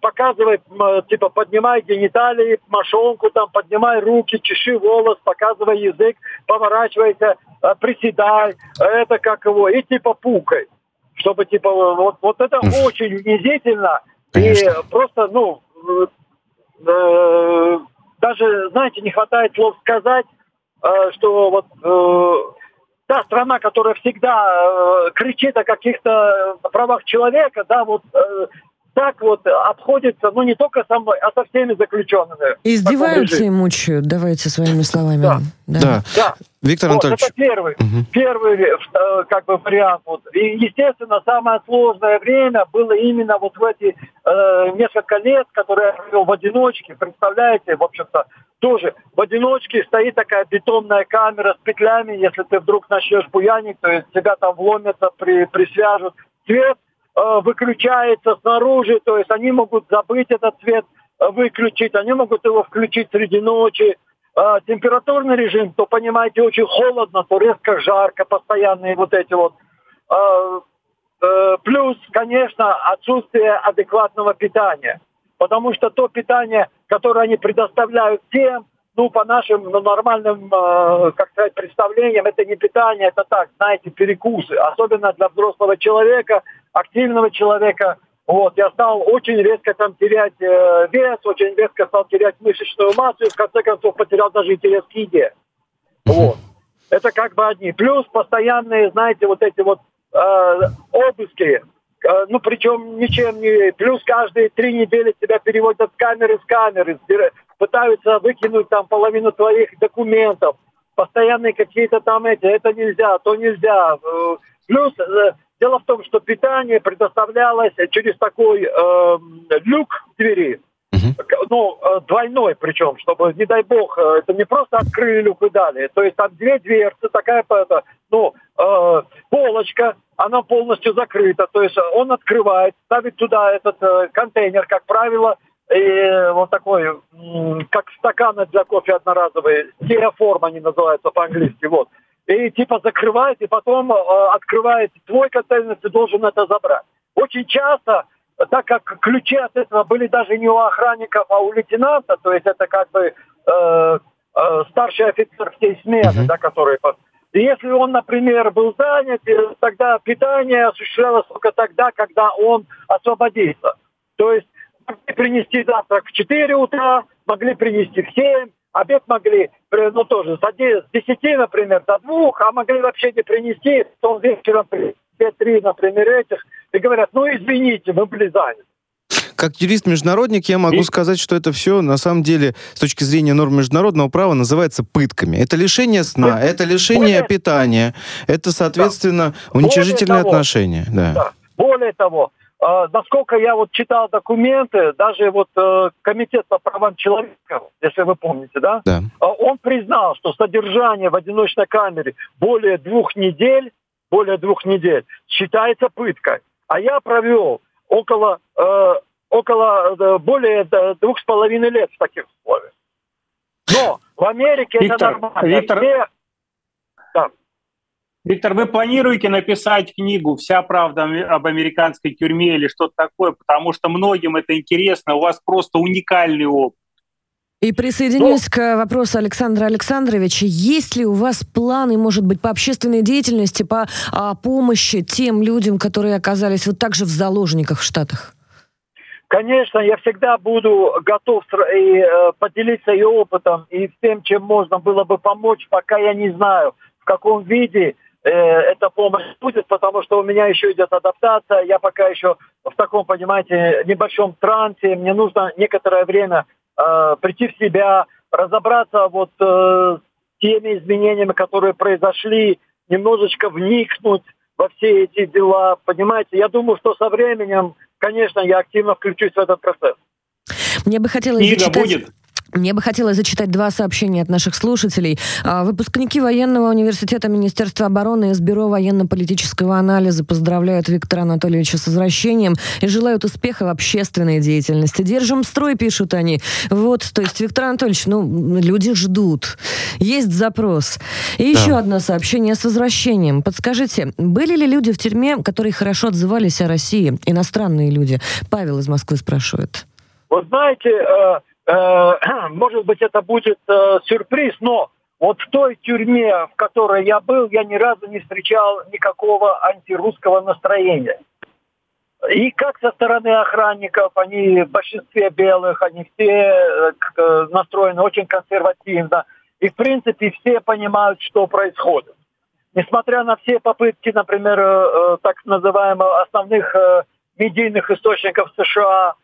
показывай, типа, поднимай гениталии, мошонку там, поднимай руки, чеши волос, показывай язык, поворачивайся, э, приседай, это как его, и типа пукай. Чтобы, типа, вот, вот это очень унизительно. Конечно. И просто, ну, э, даже, знаете, не хватает слов сказать, э, что вот э, та страна, которая всегда э, кричит о каких-то правах человека, да, вот э, так вот обходится, ну не только со мной, а со всеми заключенными. Издеваются и мучают, давайте своими словами. Да. Да. да. да. Виктор вот, Анатольевич. Это первый, угу. первый э, как бы вариант. Вот. И, естественно, самое сложное время было именно вот в эти э, несколько лет, которые я провел в одиночке. Представляете, в общем-то, тоже в одиночке стоит такая бетонная камера с петлями. Если ты вдруг начнешь буянить, то есть тебя там вломятся, при, присвяжут. Свет э, выключается снаружи, то есть они могут забыть этот свет э, выключить, они могут его включить среди ночи. Э, температурный режим, то, понимаете, очень холодно, то резко жарко, постоянные вот эти вот. Э, э, плюс, конечно, отсутствие адекватного питания. Потому что то питание, которое они предоставляют всем, ну, по нашим ну, нормальным, э, как сказать, представлениям, это не питание, это так, знаете, перекусы. Особенно для взрослого человека, активного человека. Вот, я стал очень резко там терять э, вес, очень резко стал терять мышечную массу и в конце концов потерял даже интерес к еде. Вот. Это как бы одни. Плюс постоянные, знаете, вот эти вот э, обыски, э, ну причем ничем не... Плюс каждые три недели тебя переводят с камеры с камеры, пытаются выкинуть там половину твоих документов, постоянные какие-то там эти, это нельзя, то нельзя. Э, плюс э, дело в том, что питание предоставлялось через такой э, люк в двери, ну, э, двойной причем, чтобы, не дай бог, это не просто открыли люк и дали. То есть там две дверцы, такая, это, ну, э, полочка, она полностью закрыта. То есть он открывает, ставит туда этот э, контейнер, как правило, и вот такой, как стаканы для кофе одноразовые, стеоформ они называются по-английски, вот. И типа закрывает, и потом э, открывает твой контейнер, ты должен это забрать. Очень часто, так как ключи от этого были даже не у охранников, а у лейтенанта, то есть это как бы э, э, старший офицер всей смены, mm-hmm. да, который... И если он, например, был занят, тогда питание осуществлялось только тогда, когда он освободится. То есть могли принести завтрак в 4 утра, могли принести в 7, обед могли, ну тоже с 10, например, до 2, а могли вообще не принести, то вечером 2-3, например, этих, и говорят, ну извините, мы были заняты. Как юрист-международник я могу и... сказать, что это все на самом деле с точки зрения норм международного права называется пытками. Это лишение сна, Пытки. это лишение Более... питания, это, соответственно, да. уничижительное того, отношение. Да. Да. Более того, насколько я вот читал документы, даже вот э, комитет по правам человека, если вы помните, да, да, он признал, что содержание в одиночной камере более двух недель, более двух недель считается пыткой. А я провел около э, около э, более двух с половиной лет в таких условиях. Но в Америке Виктор, это нормально. Виктор, Все... Виктор, вы планируете написать книгу «Вся правда об американской тюрьме» или что-то такое? Потому что многим это интересно, у вас просто уникальный опыт. И присоединюсь ну, к вопросу Александра Александровича. Есть ли у вас планы, может быть, по общественной деятельности, по а, помощи тем людям, которые оказались вот так же в заложниках в Штатах? Конечно, я всегда буду готов и, э, поделиться и опытом, и всем, чем можно было бы помочь, пока я не знаю, в каком виде Э, эта помощь будет, потому что у меня еще идет адаптация, я пока еще в таком, понимаете, небольшом трансе, мне нужно некоторое время э, прийти в себя, разобраться вот э, с теми изменениями, которые произошли, немножечко вникнуть во все эти дела, понимаете. Я думаю, что со временем, конечно, я активно включусь в этот процесс. Мне бы хотелось Книга зачитать... будет. Мне бы хотелось зачитать два сообщения от наших слушателей. А, выпускники военного университета Министерства обороны из Бюро военно-политического анализа поздравляют Виктора Анатольевича с возвращением и желают успеха в общественной деятельности. Держим строй, пишут они. Вот, то есть, Виктор Анатольевич, ну, люди ждут. Есть запрос. И да. еще одно сообщение с возвращением. Подскажите, были ли люди в тюрьме, которые хорошо отзывались о России? Иностранные люди. Павел из Москвы спрашивает. Вы знаете, э, может быть, это будет э, сюрприз, но вот в той тюрьме, в которой я был, я ни разу не встречал никакого антирусского настроения. И как со стороны охранников, они в большинстве белых, они все э, э, настроены очень консервативно. И, в принципе, все понимают, что происходит. Несмотря на все попытки, например, э, так называемых основных медийных источников США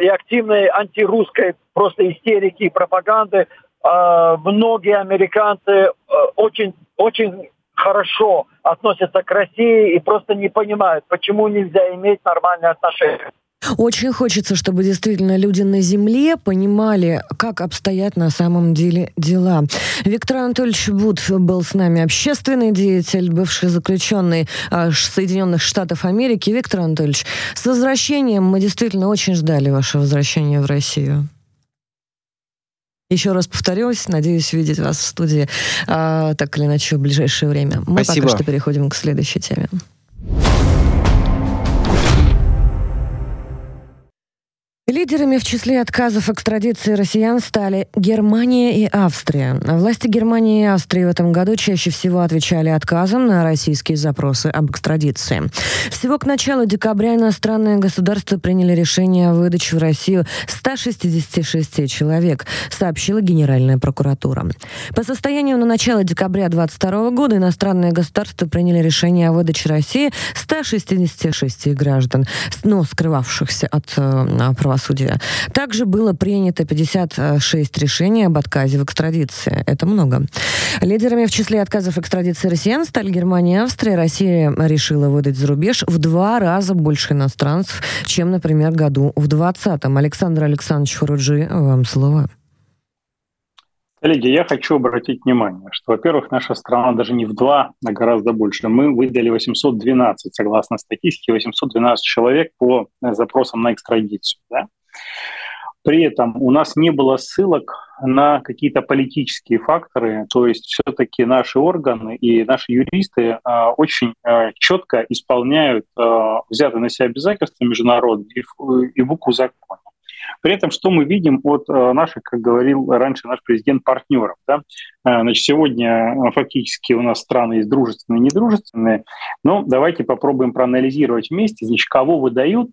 и активной антирусской просто истерики и пропаганды, многие американцы очень, очень хорошо относятся к России и просто не понимают, почему нельзя иметь нормальные отношения. Очень хочется, чтобы действительно люди на земле понимали, как обстоят на самом деле дела. Виктор Анатольевич Бут был с нами общественный деятель, бывший заключенный а, Соединенных Штатов Америки. Виктор Анатольевич, с возвращением мы действительно очень ждали ваше возвращение в Россию. Еще раз повторюсь, надеюсь увидеть вас в студии а, так или иначе в ближайшее время. Мы Спасибо. пока что переходим к следующей теме. Лидерами в числе отказов экстрадиции россиян стали Германия и Австрия. Власти Германии и Австрии в этом году чаще всего отвечали отказом на российские запросы об экстрадиции. Всего к началу декабря иностранные государства приняли решение о выдаче в Россию 166 человек, сообщила Генеральная прокуратура. По состоянию на начало декабря 2022 года иностранные государства приняли решение о выдаче России 166 граждан, но скрывавшихся от э, правосудия правосудия. Также было принято 56 решений об отказе в экстрадиции. Это много. Лидерами в числе отказов экстрадиции россиян стали Германия и Австрия. Россия решила выдать за рубеж в два раза больше иностранцев, чем, например, году в 2020-м. Александр Александрович Хуруджи, вам слово. Коллеги, я хочу обратить внимание, что, во-первых, наша страна даже не в два, а гораздо больше. Мы выдали 812, согласно статистике, 812 человек по запросам на экстрадицию. Да? При этом у нас не было ссылок на какие-то политические факторы, то есть все-таки наши органы и наши юристы э, очень э, четко исполняют э, взятые на себя обязательства международные и букву закона. При этом что мы видим от э, наших, как говорил раньше наш президент, партнеров? Да? Э, значит, сегодня э, фактически у нас страны есть дружественные и недружественные. Но давайте попробуем проанализировать вместе, значит, кого выдают,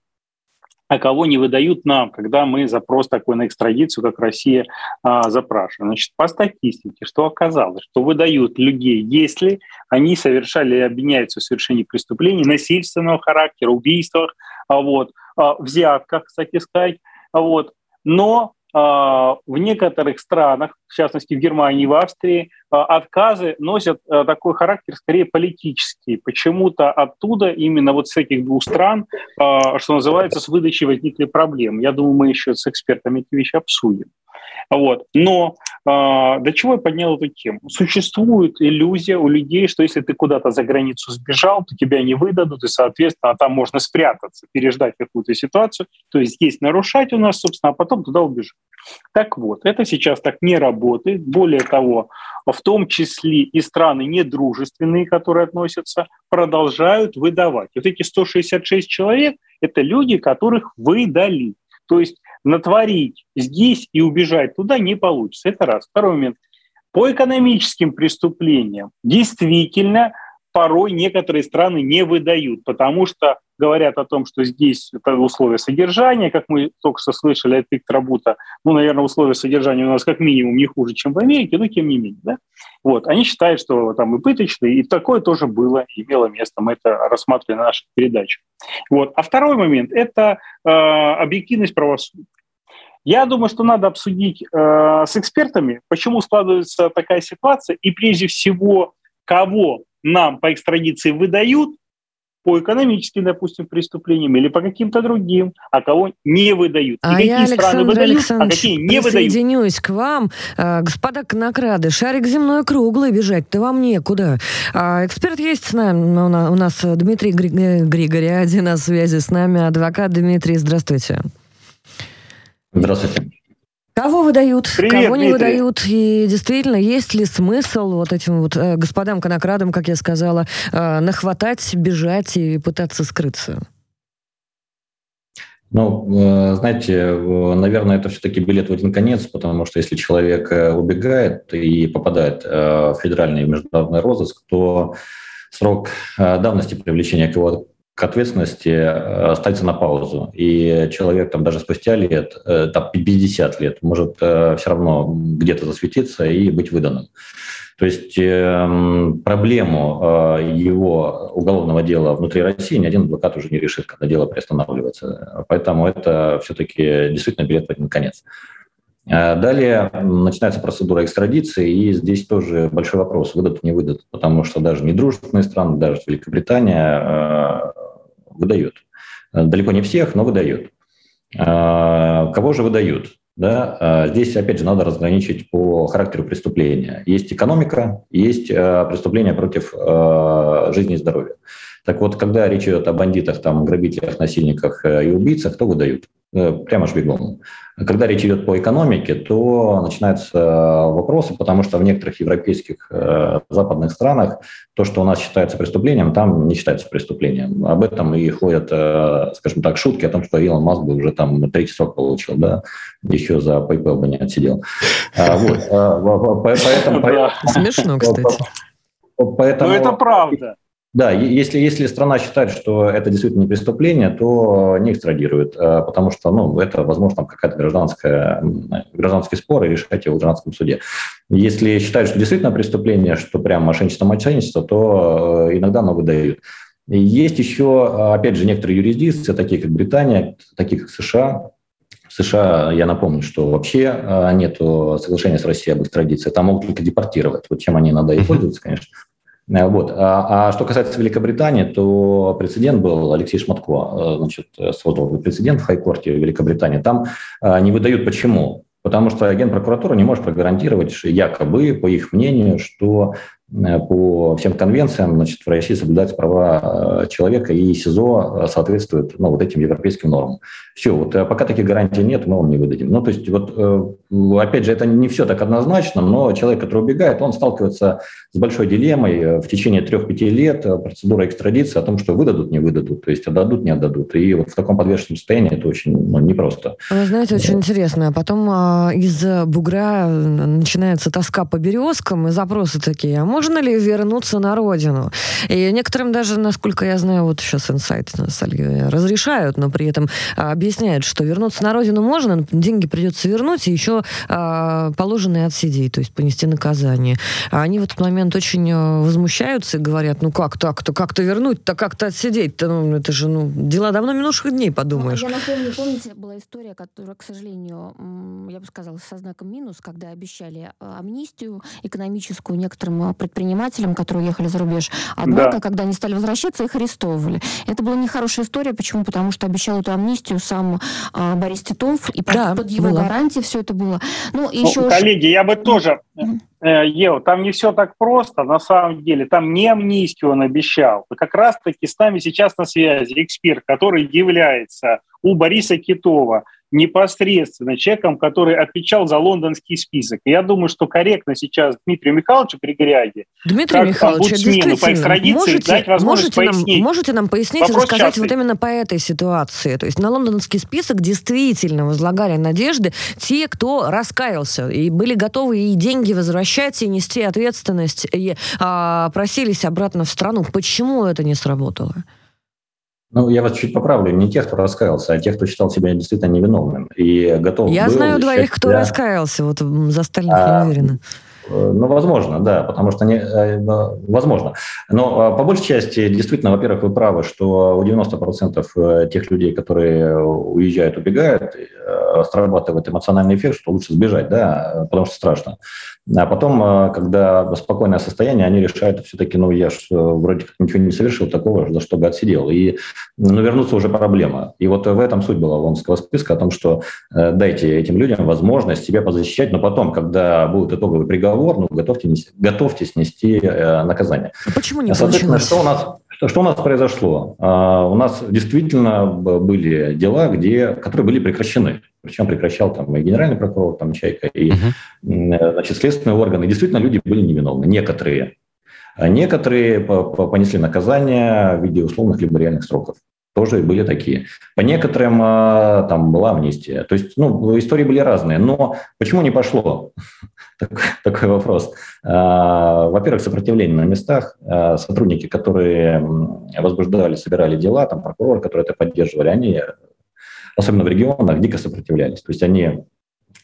а кого не выдают нам, когда мы запрос такой на экстрадицию, как Россия, а, запрашиваем. Значит, по статистике, что оказалось, что выдают людей, если они совершали обвиняются в совершении преступлений насильственного характера, убийствах, а вот, а, взятках, кстати сказать, вот. Но э, в некоторых странах, в частности в Германии и в Австрии, э, отказы носят э, такой характер скорее политический. Почему-то оттуда, именно вот с этих двух стран, что называется, с выдачей возникли проблемы. Я думаю, мы еще с экспертами эти вещи обсудим. Вот. Но э, до чего я поднял эту тему? Существует иллюзия у людей, что если ты куда-то за границу сбежал, то тебя не выдадут, и, соответственно, там можно спрятаться, переждать какую-то ситуацию. То есть есть нарушать у нас, собственно, а потом туда убежать. Так вот, это сейчас так не работает. Более того, в том числе и страны недружественные, которые относятся, продолжают выдавать. Вот эти 166 человек – это люди, которых выдали. То есть натворить здесь и убежать туда не получится. Это раз. Второй момент. По экономическим преступлениям действительно порой некоторые страны не выдают, потому что говорят о том, что здесь это условия содержания, как мы только что слышали от Виктора ну, наверное, условия содержания у нас как минимум не хуже, чем в Америке, но тем не менее. Да? Вот. Они считают, что там и пыточные, и такое тоже было, имело место, мы это рассматривали на наших передачах. Вот. А второй момент – это э, объективность правосудия. Я думаю, что надо обсудить э, с экспертами, почему складывается такая ситуация, и прежде всего, кого нам по экстрадиции выдают, по экономическим, допустим, преступлениям или по каким-то другим, а кого не выдают. И а какие я, страны выдают, а какие не выдают. присоединюсь к вам. А, господа конокрады, шарик земной круглый, бежать-то вам некуда. А, эксперт есть с нами, у нас Дмитрий Григорий, на связи с нами, адвокат Дмитрий, здравствуйте. Здравствуйте. Кого выдают, Привет, кого не Дмитрий. выдают, и действительно, есть ли смысл вот этим вот э, господам конокрадам, как я сказала, э, нахватать, бежать и пытаться скрыться? Ну, э, знаете, наверное, это все-таки билет в один конец, потому что если человек э, убегает и попадает э, в федеральный и международный розыск, то срок давности привлечения к его к ответственности э, ставится на паузу. И человек там даже спустя лет, э, там 50 лет, может все равно где-то засветиться и быть выданным. То есть эм, проблему его уголовного дела внутри России ни один адвокат уже не решит, когда дело приостанавливается. Поэтому это все-таки действительно билет в один конец. Далее начинается процедура экстрадиции, и здесь тоже большой вопрос, выдадут, не выдадут, потому что даже недружественные страны, даже Великобритания э, выдают. Далеко не всех, но выдают. А, кого же выдают? Да, а здесь, опять же, надо разграничить по характеру преступления. Есть экономика, есть э, преступления против э, жизни и здоровья. Так вот, когда речь идет о бандитах, там, грабителях, насильниках и убийцах, кто выдают? Э, прямо ж бегом. Когда речь идет по экономике, то начинаются вопросы, потому что в некоторых европейских э, западных странах то, что у нас считается преступлением, там не считается преступлением. Об этом и ходят, э, скажем так, шутки о том, что Илон Маск бы уже там третий срок получил, да, еще за PayPal бы не отсидел. А, вот, поэтому, Смешно, кстати. Поэтому, Но это правда. Да, если, если страна считает, что это действительно не преступление, то не экстрадируют, а, потому что ну, это, возможно, какая-то гражданская, гражданский спор и решать его в гражданском суде. Если считают, что действительно преступление, что прям мошенничество, мошенничество, то э, иногда оно выдают. Есть еще, опять же, некоторые юрисдикции, такие как Британия, такие как США, в США, я напомню, что вообще э, нет соглашения с Россией об экстрадиции, там могут только депортировать. Вот чем они иногда и пользуются, конечно. Э, вот. А, а что касается Великобритании, то прецедент был Алексей Шматко, э, значит, создал прецедент в Хайкорте Великобритании. Там э, не выдают почему? Потому что агент прокуратуры не может прогарантировать, якобы, по их мнению, что Э, по всем конвенциям значит, в России соблюдаются права э, человека, и СИЗО э, соответствует ну, вот этим европейским нормам. Все, вот пока таких гарантий нет, мы вам не выдадим. Ну, то есть, вот, опять же, это не все так однозначно, но человек, который убегает, он сталкивается с большой дилеммой в течение трех-пяти лет процедура экстрадиции о том, что выдадут, не выдадут, то есть отдадут, не отдадут. И вот в таком подвешенном состоянии это очень ну, непросто. Вы знаете, очень интересно. Потом а, из бугра начинается тоска по березкам и запросы такие, а можно ли вернуться на родину? И некоторым даже, насколько я знаю, вот сейчас инсайт разрешают, но при этом а, объясняют, что вернуться на родину можно, деньги придется вернуть и еще а, положенные отсидеть, то есть понести наказание. А они в этот момент очень а, возмущаются и говорят, ну как так-то, как-то вернуть-то, как-то отсидеть-то, ну это же ну, дела давно минувших дней, подумаешь. Ну, я напомню, помните, была история, которая, к сожалению, я бы сказала, со знаком минус, когда обещали амнистию экономическую некоторым предпринимателям, которые уехали за рубеж. Однако, да. когда они стали возвращаться, их арестовывали. Это была нехорошая история. Почему? Потому что обещал эту амнистию сам а, Борис Титов, и под, да, под его было. гарантией все это было. Ну, еще ну, коллеги, я бы тоже... Э, Ева, там не все так просто, на самом деле. Там не амнистию он обещал. Как раз-таки с нами сейчас на связи эксперт, который является у Бориса Китова непосредственно человеком, который отвечал за лондонский список. я думаю, что корректно сейчас Дмитрию Михайловичу Григоряге, Дмитрий как Михайлович, по экстрадиции, можете, дать возможность можете пояснить. Нам, можете нам пояснить Вопрос и рассказать частный. вот именно по этой ситуации? То есть на лондонский список действительно возлагали надежды те, кто раскаялся и были готовы и деньги возвращать, и нести ответственность, и а, просились обратно в страну. Почему это не сработало? Ну, я вас чуть поправлю. Не тех, кто раскаялся, а тех, кто считал себя действительно невиновным и готов Я был знаю двоих, кто себя... раскаялся, вот за остальных а, не уверена. Э, ну, возможно, да, потому что не, э, возможно. Но по большей части, действительно, во-первых, вы правы, что у 90% э, тех людей, которые уезжают, убегают, срабатывает эмоциональный эффект, что лучше сбежать, да, потому что страшно. А потом, э, когда спокойное состояние, они решают все-таки, ну, я ж э, вроде как ничего не совершил такого, за что бы отсидел. И ну, вернуться уже проблема. И вот в этом суть была лондонского списка, о том, что э, дайте этим людям возможность себя позащищать, но потом, когда будет итоговый приговор, ну, готовьтесь, готовьтесь нести э, наказание. А почему не Соответственно, получилось? что у нас что, что у нас произошло? А, у нас действительно были дела, где, которые были прекращены. Причем прекращал там и генеральный прокурор, там Чайка, и uh-huh. значит, следственные органы. И действительно, люди были невиновны, некоторые. А некоторые понесли наказание в виде условных либо реальных сроков. тоже были такие. По некоторым а, там была амнистия. То есть, ну, истории были разные. Но почему не пошло? Такой вопрос. А, во-первых, сопротивление на местах. А, сотрудники, которые возбуждали, собирали дела, там прокуроры, которые это поддерживали, они, особенно в регионах, дико сопротивлялись. То есть они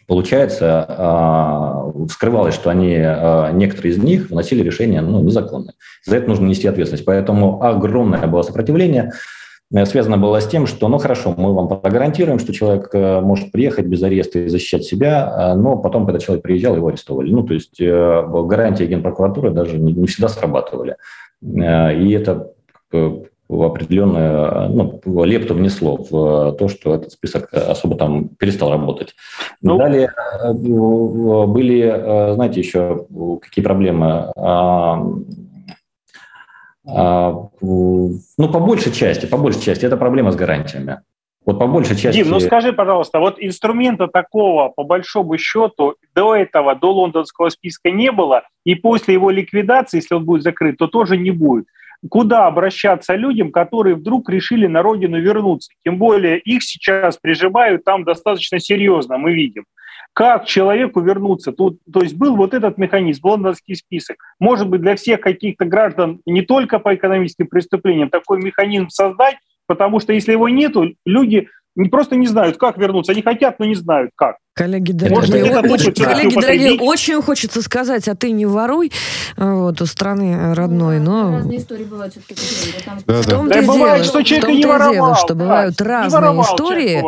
получается, вскрывалось, что они, некоторые из них вносили решения ну, незаконные. За это нужно нести ответственность. Поэтому огромное было сопротивление. Э, связано было с тем, что, ну хорошо, мы вам гарантируем, что человек э, может приехать без ареста и защищать себя, э, но потом, когда человек приезжал, его арестовали. Ну, то есть гарантии генпрокуратуры даже не, не всегда срабатывали. И это в определенную ну, лепту внесло в то, что этот список особо там перестал работать. Ну, Далее были, знаете, еще какие проблемы а, ну, по большей части, по большей части, это проблема с гарантиями. Вот по большей части... Дим, ну скажи, пожалуйста, вот инструмента такого, по большому счету, до этого, до лондонского списка не было, и после его ликвидации, если он будет закрыт, то тоже не будет. Куда обращаться людям, которые вдруг решили на родину вернуться? Тем более их сейчас прижимают там достаточно серьезно, мы видим. Как человеку вернуться? Тут, то есть был вот этот механизм, лондонский список. Может быть, для всех каких-то граждан не только по экономическим преступлениям такой механизм создать, потому что если его нету, люди просто не знают, как вернуться. Они хотят, но не знают, как. Коллеги дорогие, очень, коллеги дорогие, очень хочется сказать, а ты не воруй вот, у страны родной, но... Разные истории бывают все-таки. Да, в том-то да. и бывает, дело, что человек не воровал. Дело, что да, бывают разные воровал, истории.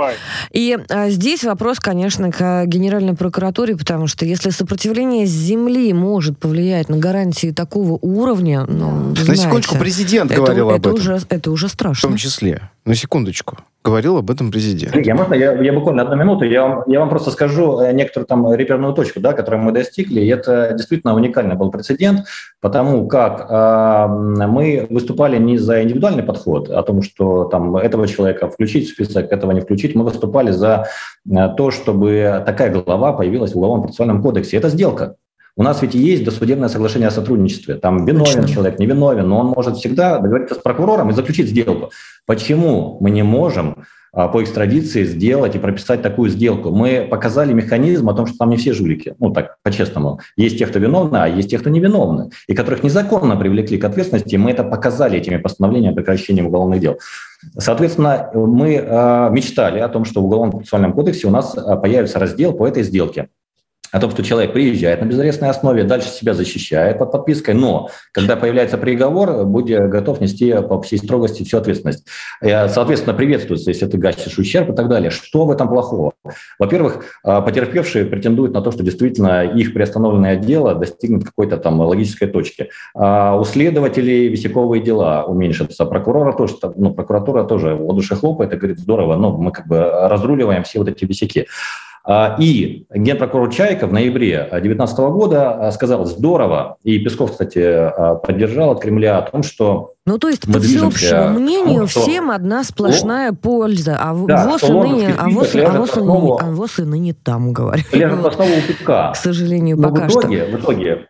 И а, здесь вопрос, конечно, к Генеральной прокуратуре, потому что если сопротивление земли может повлиять на гарантии такого уровня, ну, На знаете, секундочку, президент это, говорил это об этом. Уже, это уже страшно. В том числе. На секундочку. Говорил об этом президент. Я, можно, я, я буквально одну минуту. Я вам, я вам просто скажу э, некоторую там реперную точку, да, которую мы достигли. И это действительно уникальный был прецедент, потому как э, мы выступали не за индивидуальный подход, о том, что там этого человека включить в список, этого не включить. Мы выступали за э, то, чтобы такая глава появилась в Уголовном процессуальном кодексе. Это сделка. У нас ведь есть досудебное соглашение о сотрудничестве. Там виновен Точно. человек, не виновен, но он может всегда договориться с прокурором и заключить сделку. Почему мы не можем а, по экстрадиции сделать и прописать такую сделку. Мы показали механизм о том, что там не все жулики, ну так, по-честному. Есть те, кто виновны, а есть те, кто невиновны, и которых незаконно привлекли к ответственности. Мы это показали этими постановлениями о прекращении уголовных дел. Соответственно, мы э, мечтали о том, что в Уголовном процессуальном кодексе у нас появится раздел по этой сделке о том, что человек приезжает на безарестной основе, дальше себя защищает под подпиской, но когда появляется приговор, будь готов нести по всей строгости всю ответственность. Соответственно, приветствуется, если ты гасишь ущерб и так далее. Что в этом плохого? Во-первых, а, потерпевшие претендуют на то, что действительно их приостановленное дело достигнет какой-то там логической точки. А у следователей висяковые дела уменьшатся. Прокурора тоже, ну, прокуратура тоже в душе хлопает и говорит, здорово, но мы как бы разруливаем все вот эти висяки. А, и генпрокурор Чайка в ноябре 2019 года а, сказал здорово, и Песков, кстати, а, поддержал от Кремля о том, что ну, то есть, по всеобщему мнению, что... всем одна сплошная польза. А да, ВОЗ, и ныне, а, ВОЗ, а, ВОЗ, основу... а ВОЗ и ныне там, говорят. Лежит в основу упека. К сожалению, Но пока в итоге, что. В итоге,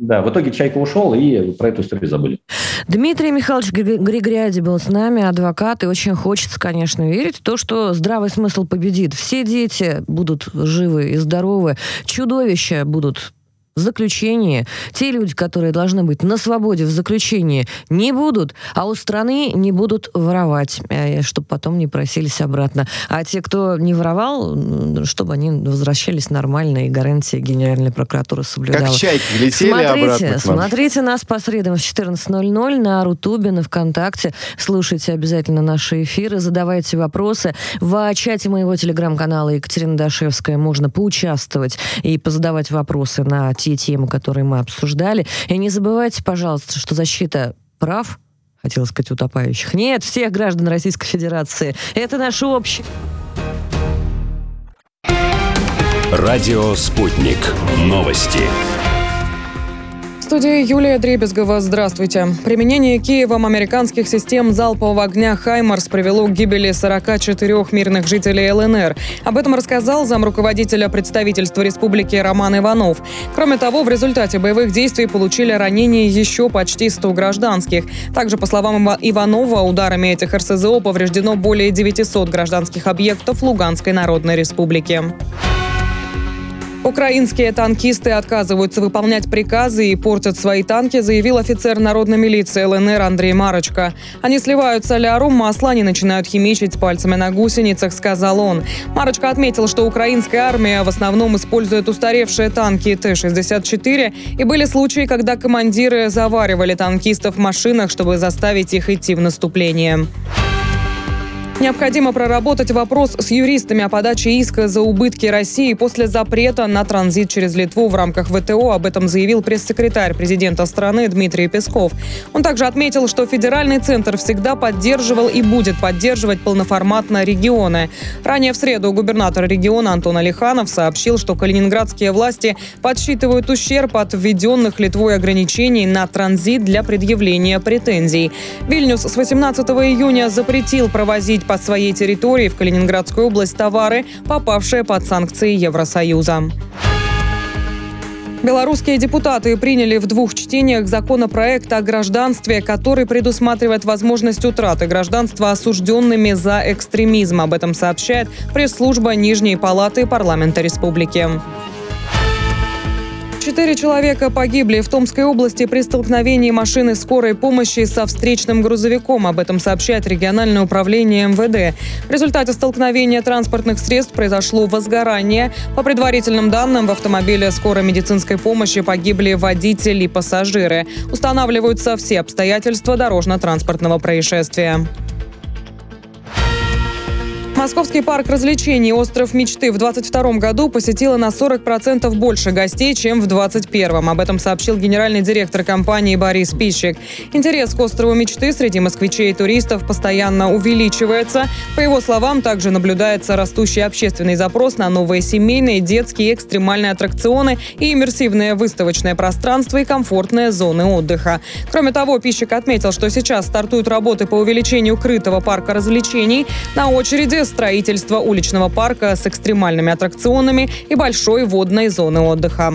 да, в итоге Чайка ушел, и про эту историю забыли. Дмитрий Михайлович Григоряди был с нами, адвокат, и очень хочется, конечно, верить в то, что здравый смысл победит. Все дети будут живы и здоровы, чудовища будут заключении. Те люди, которые должны быть на свободе в заключении, не будут, а у страны не будут воровать, э, чтобы потом не просились обратно. А те, кто не воровал, чтобы они возвращались нормально, и гарантии Генеральной прокуратуры соблюдала. Как чайки летели смотрите, обратно Смотрите нас по средам в 14.00 на Рутубе, на ВКонтакте. Слушайте обязательно наши эфиры, задавайте вопросы. В чате моего телеграм-канала Екатерина Дашевская можно поучаствовать и позадавать вопросы на те темы, которые мы обсуждали. И не забывайте, пожалуйста, что защита прав, хотела сказать, утопающих, нет, всех граждан Российской Федерации. Это наш общий... Радио «Спутник». Новости. Студии Юлия Дребезгова. Здравствуйте. Применение Киевом американских систем залпового огня «Хаймарс» привело к гибели 44 мирных жителей ЛНР. Об этом рассказал зам руководителя представительства республики Роман Иванов. Кроме того, в результате боевых действий получили ранения еще почти 100 гражданских. Также, по словам Иванова, ударами этих РСЗО повреждено более 900 гражданских объектов Луганской Народной Республики. Украинские танкисты отказываются выполнять приказы и портят свои танки, заявил офицер народной милиции ЛНР Андрей Марочка. Они сливают соляру, масло, они начинают химичить пальцами на гусеницах, сказал он. Марочка отметил, что украинская армия в основном использует устаревшие танки Т-64, и были случаи, когда командиры заваривали танкистов в машинах, чтобы заставить их идти в наступление. Необходимо проработать вопрос с юристами о подаче иска за убытки России после запрета на транзит через Литву в рамках ВТО. Об этом заявил пресс-секретарь президента страны Дмитрий Песков. Он также отметил, что федеральный центр всегда поддерживал и будет поддерживать полноформатно регионы. Ранее в среду губернатор региона Антон Алиханов сообщил, что калининградские власти подсчитывают ущерб от введенных Литвой ограничений на транзит для предъявления претензий. Вильнюс с 18 июня запретил провозить по своей территории в Калининградскую область товары, попавшие под санкции Евросоюза. Белорусские депутаты приняли в двух чтениях законопроект о гражданстве, который предусматривает возможность утраты гражданства осужденными за экстремизм. Об этом сообщает пресс-служба Нижней палаты парламента республики. Четыре человека погибли в Томской области при столкновении машины скорой помощи со встречным грузовиком. Об этом сообщает региональное управление МВД. В результате столкновения транспортных средств произошло возгорание. По предварительным данным, в автомобиле скорой медицинской помощи погибли водитель и пассажиры. Устанавливаются все обстоятельства дорожно-транспортного происшествия. Московский парк развлечений «Остров мечты» в 2022 году посетило на 40% больше гостей, чем в 2021. Об этом сообщил генеральный директор компании Борис Пищик. Интерес к «Острову мечты» среди москвичей и туристов постоянно увеличивается. По его словам, также наблюдается растущий общественный запрос на новые семейные, детские, экстремальные аттракционы и иммерсивное выставочное пространство и комфортные зоны отдыха. Кроме того, Пищик отметил, что сейчас стартуют работы по увеличению крытого парка развлечений. На очереди строительство уличного парка с экстремальными аттракционами и большой водной зоны отдыха.